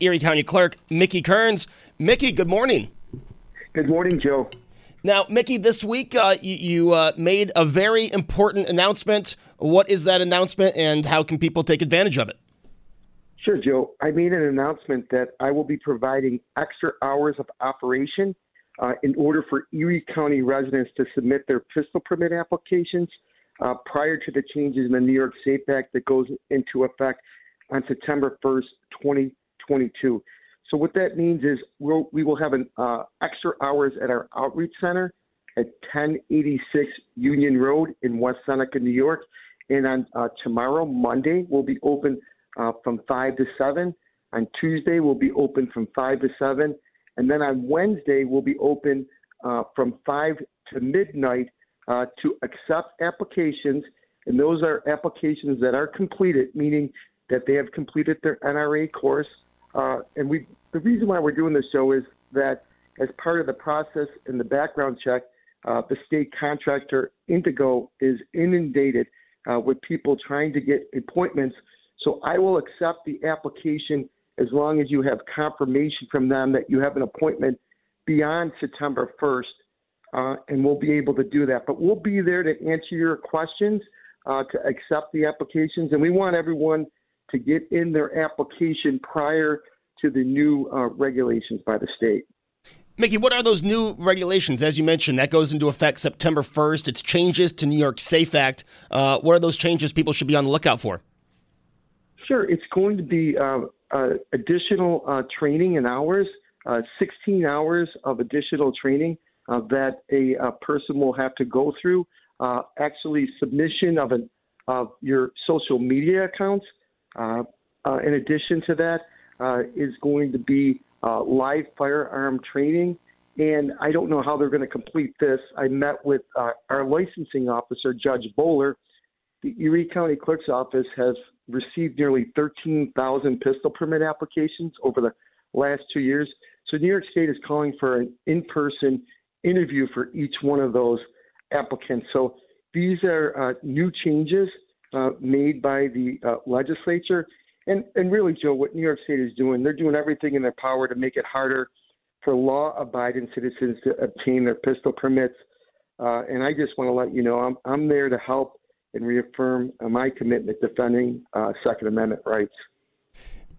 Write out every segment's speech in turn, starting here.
Erie County Clerk Mickey Kearns. Mickey, good morning. Good morning, Joe. Now, Mickey, this week uh, you, you uh, made a very important announcement. What is that announcement, and how can people take advantage of it? Sure, Joe. I made an announcement that I will be providing extra hours of operation uh, in order for Erie County residents to submit their pistol permit applications uh, prior to the changes in the New York Safe Act that goes into effect on September 1st, 2022. So what that means is we'll, we will have an uh, extra hours at our outreach center at 1086 Union Road in West Seneca, New York. And on uh, tomorrow, Monday, we'll be open uh, from 5 to 7. On Tuesday, we'll be open from 5 to 7. And then on Wednesday, we'll be open uh, from 5 to midnight uh, to accept applications. And those are applications that are completed, meaning that they have completed their NRA course. Uh, and we, the reason why we're doing this show is that as part of the process and the background check, uh, the state contractor IdentoGO is inundated uh, with people trying to get appointments. So I will accept the application as long as you have confirmation from them that you have an appointment beyond September 1st, uh, and we'll be able to do that. But we'll be there to answer your questions, uh, to accept the applications, and we want everyone to get in their application prior to the new uh, regulations by the state. Mickey, what are those new regulations? As you mentioned, that goes into effect September 1st. It's changes to New York Safe Act. Uh, what are those changes people should be on the lookout for? Sure. It's going to be uh, uh, additional uh, training and hours, uh, 16 hours of additional training uh, that a, a, person will have to go through. actually, submission of an of your social media accounts. Uh, uh, in addition to that, uh, is going to be live firearm training. And I don't know how they're going to complete this. I met with our licensing officer, Judge Bowler. The Erie County Clerk's Office has received nearly 13,000 pistol permit applications over the last two years. So New York State is calling for an in-person interview for each one of those applicants. So these are uh, new changes uh, made by the uh, legislature. And, and really, Joe, what New York State is doing, they're doing everything in their power to make it harder for law abiding citizens to obtain their pistol permits. Uh, and I just want to let you know I'm, I'm there to help and reaffirm my commitment defending uh, Second Amendment rights.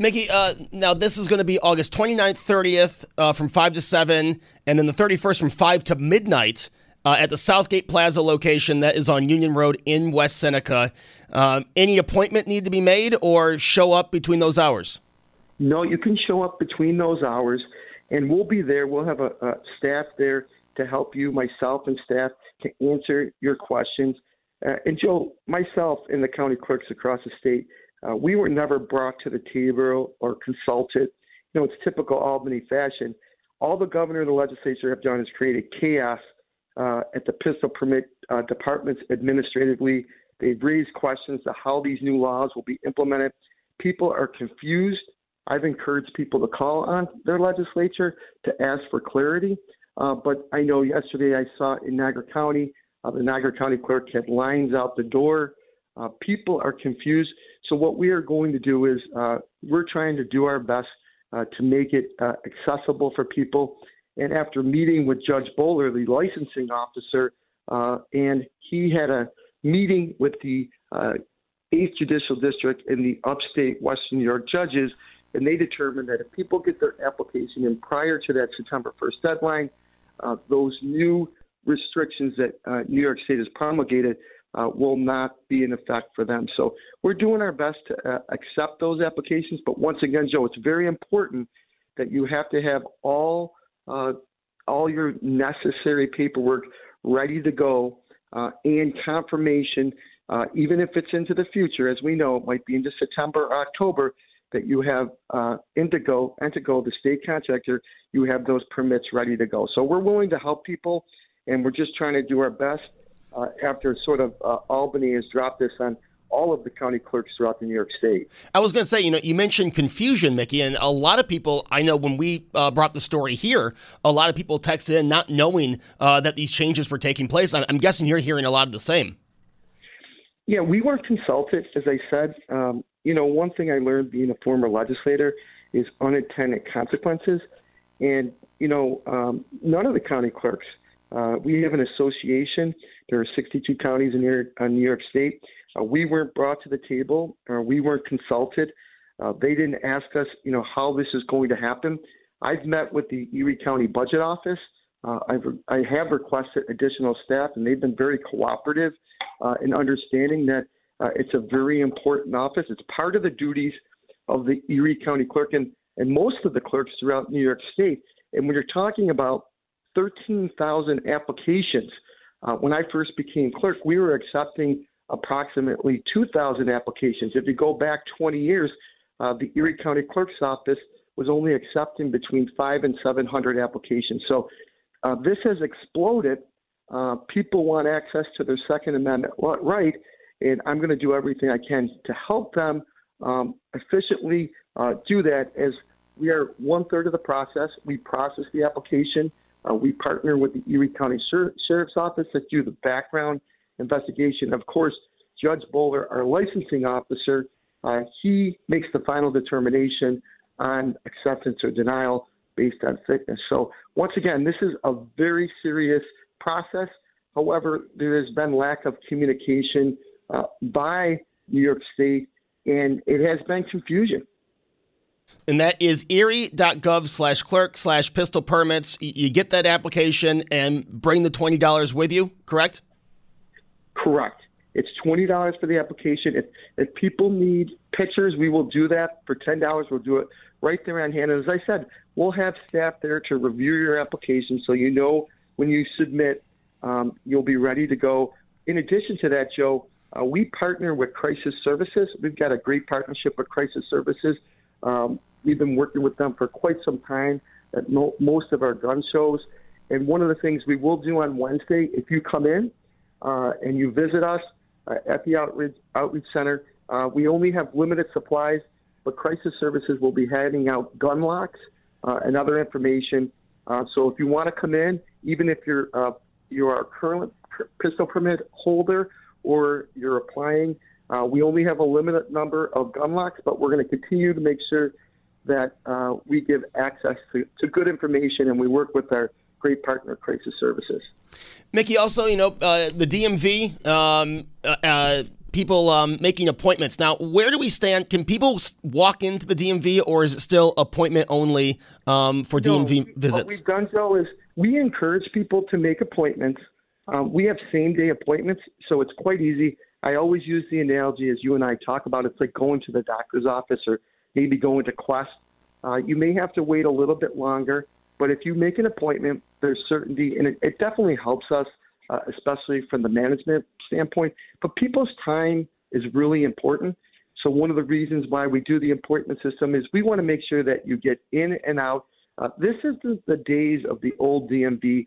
Mickey, uh, now this is going to be August 29th, 30th uh, from 5 to 7, and then the 31st from 5 to midnight uh, at the Southgate Plaza location that is on Union Road in West Seneca. Um, any appointment need to be made or show up between those hours? No, you can show up between those hours, and we'll be there. We'll have a, a staff there to help you, myself and staff, to answer your questions. Uh, and Joe, myself and the county clerks across the state, uh, we were never brought to the table or consulted. You know, it's typical Albany fashion. All the governor and the legislature have done is created chaos uh, at the pistol permit uh, departments administratively. They've raised questions to how these new laws will be implemented. People are confused. I've encouraged people to call on their legislature to ask for clarity. Uh, but I know yesterday I saw in Niagara County uh, the Niagara County Clerk had lines out the door. Uh, people are confused. So what we are going to do is uh, we're trying to do our best uh, to make it uh, accessible for people. And after meeting with Judge Bowler, the licensing officer, uh, and he had a meeting with the 8th Judicial District and the upstate Western New York judges, and they determined that if people get their application in prior to that September 1st deadline, uh, those new restrictions that uh, New York State has promulgated uh, will not be in effect for them. So we're doing our best to uh, accept those applications. But once again, Joe, it's very important that you have to have all uh, all your necessary paperwork ready to go uh, and confirmation, uh, even if it's into the future, as we know, it might be into September or October, that you have uh, IdentoGO, IdentoGO, the state contractor, you have those permits ready to go. So we're willing to help people, and we're just trying to do our best uh, after sort of uh, Albany has dropped this on all of the county clerks throughout the New York State. I was going to say, you know, you mentioned confusion, Mickey, and a lot of people, I know when we uh, brought the story here, a lot of people texted in not knowing uh, that these changes were taking place. I'm, I'm, guessing you're hearing a lot of the same. Yeah, we weren't consulted, as I said. Um, you know, one thing I learned being a former legislator is unintended consequences. And, you know, um, none of the county clerks, uh, we have an association. There are 62 counties in New York, New York State uh, we weren't brought to the table, or we weren't consulted. Uh, they didn't ask us, you know, how this is going to happen. I've met with the Erie County Budget Office. Uh, I've, I have requested additional staff, and they've been very cooperative uh, in understanding that it's a very important office. It's part of the duties of the Erie County Clerk and, and most of the clerks throughout New York State. And when you're talking about 13,000 applications, uh, when I first became clerk, we were accepting approximately 2,000 applications. If you go back 20 years, uh, the Erie County Clerk's Office was only accepting between five and 700 applications. So uh, this has exploded. Uh, people want access to their Second Amendment right, and I'm going to do everything I can to help them um, efficiently uh, do that. As we are one third of the process, we process the application. Uh, we partner with the Erie County Sher- Sheriff's Office to do the background investigation. Of course, Judge Bowler, our licensing officer, uh, he makes the final determination on acceptance or denial based on fitness. So, once again, this is a very serious process. However, there has been lack of communication uh, by New York State, and it has been confusion. And that is erie.gov slash clerk slash pistol permits. You get that application and bring the $20 with you, correct? Correct. It's twenty dollars for the application. If if people need pictures, we will do that for ten dollars. We'll do it right there on hand. And as I said, we'll have staff there to review your application, so you know when you submit, um, you'll be ready to go. In addition to that, Joe, uh, we partner with Crisis Services. We've got a great partnership with Crisis Services. Um, we've been working with them for quite some time at mo- most of our gun shows. And one of the things we will do on Wednesday, if you come in, uh, and you visit us uh, at the outreach, outreach center, uh, we only have limited supplies, but Crisis Services will be handing out gun locks uh, and other information. Uh, so if you want to come in, even if you're uh, you're a current pistol permit holder or you're applying, uh, we only have a limited number of gun locks, but we're going to continue to make sure that uh, we give access to, to good information and we work with our great partner, Crisis Services. Mickey, also, you know, uh, the DMV, um, uh, uh, people um, making appointments. Now, where do we stand? Can people walk into the DMV, or is it still appointment only um, for DMV visits? What we've done, Joe, is we encourage people to make appointments. Um, we have same day appointments, so it's quite easy. I always use the analogy as you and I talk about. It's like going to the doctor's office or maybe going to Quest. Uh, you may have to wait a little bit longer, but if you make an appointment, there's certainty, and it, it definitely helps us, uh, especially from the management standpoint. But people's time is really important. So one of the reasons why we do the appointment system is we want to make sure that you get in and out. Uh, this is the, the days of the old DMV.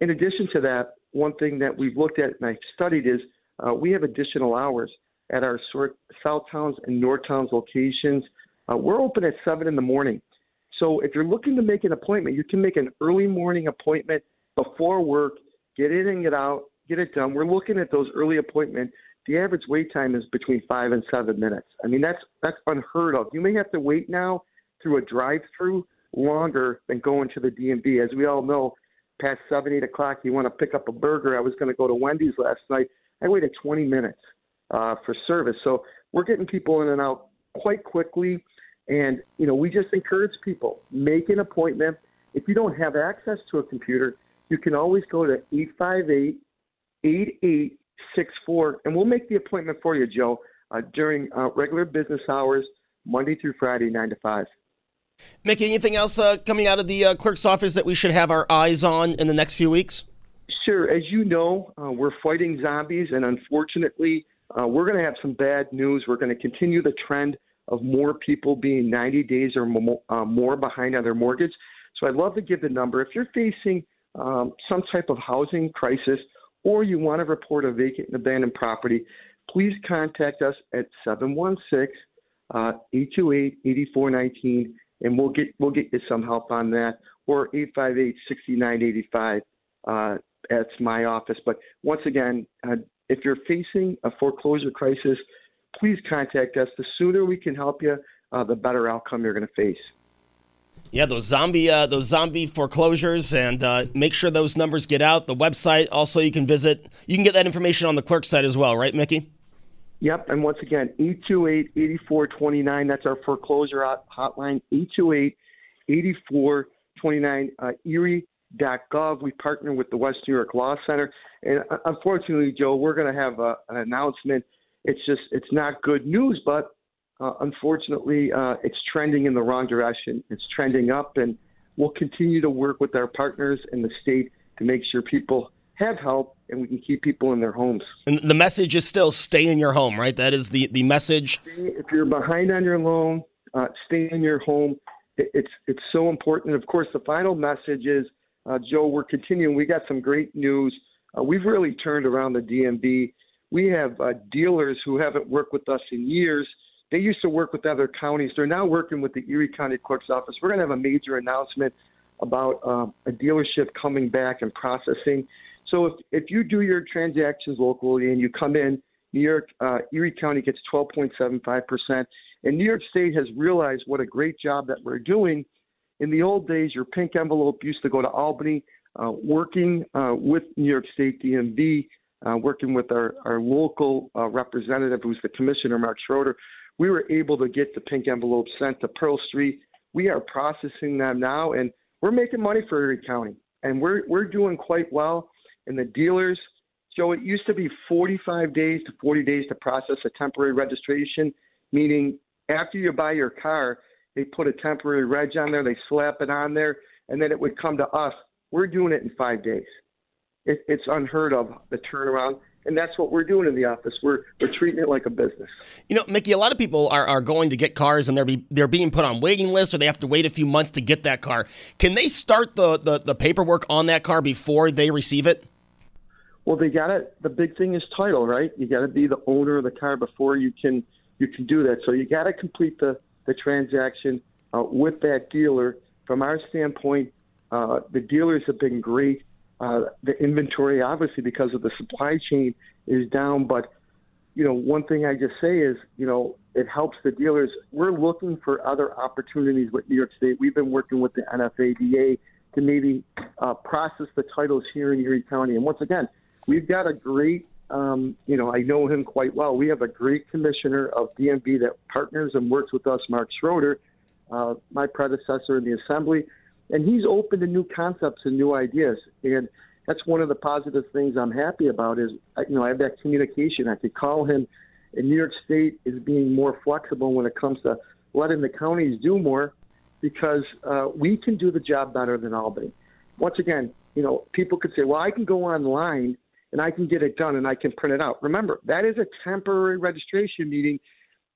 In addition to that, one thing that we've looked at and I've studied is uh, we have additional hours at our South Towns and North Towns locations. Uh, we're open at 7 in the morning. So if you're looking to make an appointment, you can make an early morning appointment before work, get in and get out, get it done. We're looking at those early appointments. The average wait time is between five and seven minutes. I mean, that's that's unheard of. You may have to wait now through a drive-through longer than going to the DMV. As we all know, past seven, eight o'clock, you want to pick up a burger. I was going to go to Wendy's last night. I waited 20 minutes uh, for service. So we're getting people in and out quite quickly. And, you know, we just encourage people, make an appointment. If you don't have access to a computer, you can always go to 858 8864, and we'll make the appointment for you, Joe, uh, during uh, regular business hours, Monday through Friday, 9 to 5. Mickey, anything else uh, coming out of the uh, clerk's office that we should have our eyes on in the next few weeks? Sure. As you know, uh, we're fighting zombies, and unfortunately, uh, we're going to have some bad news. We're going to continue the trend of more people being 90 days or more, uh, more behind on their mortgage. So I'd love to give the number. If you're facing um, some type of housing crisis or you want to report a vacant and abandoned property, please contact us at 716 828 8419 and we'll get we'll get you some help on that. Or 858-6985. Uh, that's my office. But once again, uh, if you're facing a foreclosure crisis, please contact us. The sooner we can help you, uh, the better outcome you're going to face. Yeah, those zombie uh, those zombie foreclosures, and uh, make sure those numbers get out. The website also you can visit. You can get that information on the clerk's site as well, right, Mickey? Yep, and once again, 828-8429. That's our foreclosure hotline. 828-8429. Uh, Erie.gov. We partner with the West New York Law Center, and uh, unfortunately, Joe, we're going to have a, an announcement. It's just it's not good news, but uh, unfortunately, uh, it's trending in the wrong direction. It's trending up, and we'll continue to work with our partners in the state to make sure people have help and we can keep people in their homes. And the message is still stay in your home, right? That is the, the message. If you're behind on your loan, uh, stay in your home. It's it's so important. Of course, the final message is, uh, Joe, we're continuing. We got some great news. Uh, we've really turned around the DMV. We have uh, dealers who haven't worked with us in years. They used to work with other counties. They're now working with the Erie County Clerk's Office. We're going to have a major announcement about uh, a dealership coming back and processing. So if, if you do your transactions locally and you come in, New York, uh, Erie County gets 12.75%. And New York State has realized what a great job that we're doing. In the old days, your pink envelope used to go to Albany, uh, working uh, with New York State DMV, uh, working with our, our local uh, representative, who's the commissioner, Mark Schroeder. We were able to get the pink envelope sent to Pearl Street. We are processing them now, and we're making money for Erie County, and we're we're doing quite well and the dealers. Joe, it used to be 45 days to 40 days to process a temporary registration, meaning after you buy your car, they put a temporary reg on there, they slap it on there, and then it would come to us. We're doing it in five days. It, it's unheard of, the turnaround. And that's what we're doing in the office. We're, we're treating it like a business. You know, Mickey, a lot of people are, are going to get cars and they're, be, they're being put on waiting lists or they have to wait a few months to get that car. Can they start the, the, the paperwork on that car before they receive it? Well, they got it. The big thing is title, right? You got to be the owner of the car before you can you can do that. So you got to complete the the transaction uh, with that dealer. From our standpoint, uh, the dealers have been great. Uh, the inventory, obviously, because of the supply chain, is down. But you know, one thing I just say is, you know, it helps the dealers. We're looking for other opportunities with New York State. We've been working with the NFADA to maybe uh, process the titles here in Erie County. And once again, we've got a great, um, you know, I know him quite well. We have a great commissioner of DMV that partners and works with us, Mark Schroeder, uh, my predecessor in the assembly, and he's open to new concepts and new ideas. And that's one of the positive things I'm happy about is, you know, I have that communication. I could call him. And New York State is being more flexible when it comes to letting the counties do more because uh, we can do the job better than Albany. Once again, you know, people could say, well, I can go online and I can get it done and I can print it out. Remember, that is a temporary registration meeting.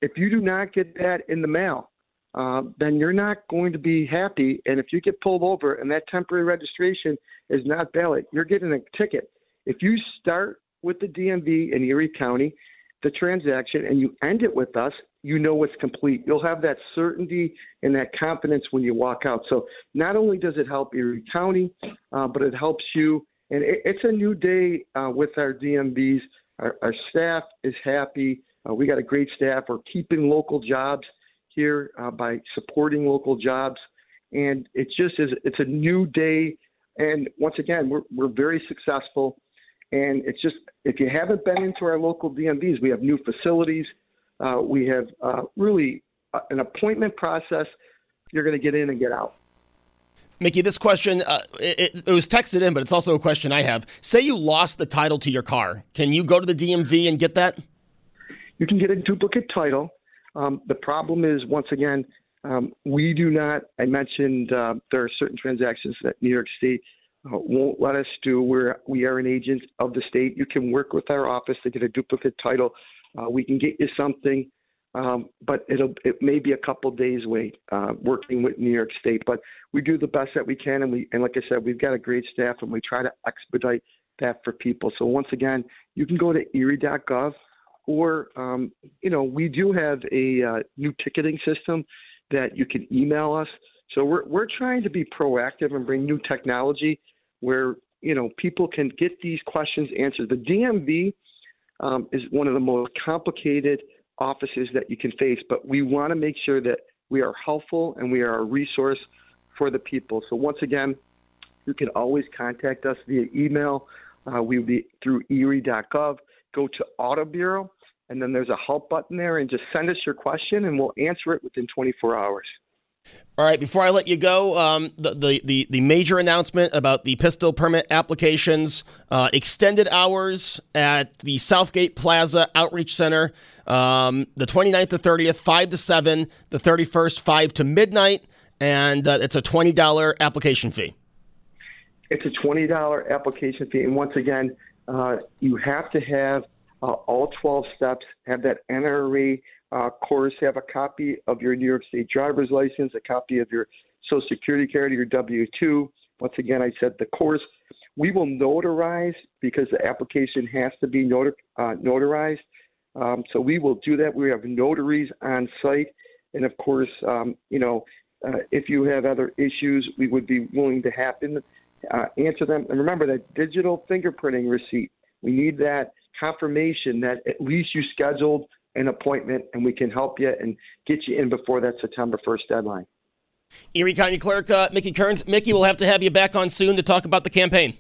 If you do not get that in the mail, uh, then you're not going to be happy. And if you get pulled over and that temporary registration is not valid, you're getting a ticket. If you start with the DMV in Erie County, the transaction, and you end it with us, you know it's complete. You'll have that certainty and that confidence when you walk out. So not only does it help Erie County, uh, but it helps you and it, it's a new day uh, with our DMVs. Our, our staff is happy. Uh, we got a great staff. We're keeping local jobs here uh, by supporting local jobs, and it just is. It's a new day, and once again, we're we're very successful. And it's just if you haven't been into our local DMVs, we have new facilities. Uh, we have uh, really an appointment process. You're going to get in and get out. Mickey, this question, uh, it, it, was texted in, but it's also a question I have. Say you lost the title to your car. Can you go to the DMV and get that? You can get a duplicate title. Um, the problem is, once again, um, we do not, I mentioned uh, there are certain transactions that New York State uh, won't let us do. We're, we are an agent of the state. You can work with our office to get a duplicate title. Uh, we can get you something um, but it'll it may be a couple days wait uh, working with New York State. But we do the best that we can, and we and like I said, we've got a great staff, and we try to expedite that for people. So once again, you can go to Erie.gov, or um, you know we do have a uh, new ticketing system that you can email us. So we're we're trying to be proactive and bring new technology where you know people can get these questions answered. The DMV um, is one of the most complicated offices that you can face, but we want to make sure that we are helpful and we are a resource for the people. So once again, you can always contact us via email. Uh, we will be through erie.gov. Go to Auto Bureau, and then there's a help button there, and just send us your question, and we'll answer it within 24 hours. All right, before I let you go, um, the, the, the, the, major announcement about the pistol permit applications, uh, extended hours at the Southgate Plaza Outreach Center, um, the 29th to 30th, 5 to 7, the 31st, 5 to midnight, and uh, it's a $20 application fee. It's a $20 application fee. And once again, uh, you have to have uh, all 12 steps, have that NRA uh, course, have a copy of your New York State driver's license, a copy of your Social Security card, your W 2. Once again, I said the course. We will notarize because the application has to be notar- uh, notarized. Um, so we will do that. We have notaries on site. And of course, um, you know, uh, if you have other issues, we would be willing to happen, uh, answer them. And remember that digital fingerprinting receipt. We need that confirmation that at least you scheduled an appointment and we can help you and get you in before that September 1st deadline. Erie County Clerk uh, Mickey Kearns. Mickey, we'll have to have you back on soon to talk about the campaign.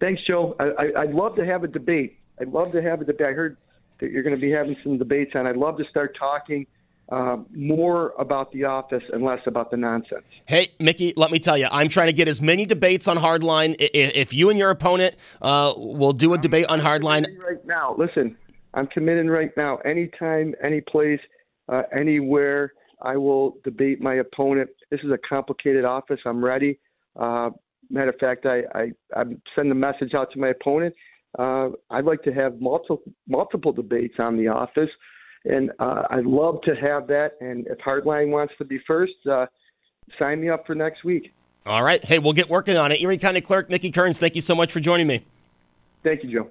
Thanks, Joe. I, would love to have a debate. I'd love to have a debate. I heard that you're going to be having some debates on. I'd love to start talking uh, more about the office and less about the nonsense. Hey, Mickey, let me tell you, I'm trying to get as many debates on Hardline. If you and your opponent uh, will do a debate on Hardline. Right now, listen, I'm committed right now. Anytime, any place, uh, anywhere, I will debate my opponent. This is a complicated office. I'm ready. Uh, matter of fact, I, I, I send a message out to my opponent. Uh, I'd like to have multiple multiple debates on the office, and uh, I'd love to have that. And if Hardline wants to be first, uh, sign me up for next week. All right. Hey, we'll get working on it. Erie County Clerk Mickey Kearns, thank you so much for joining me. Thank you, Joe.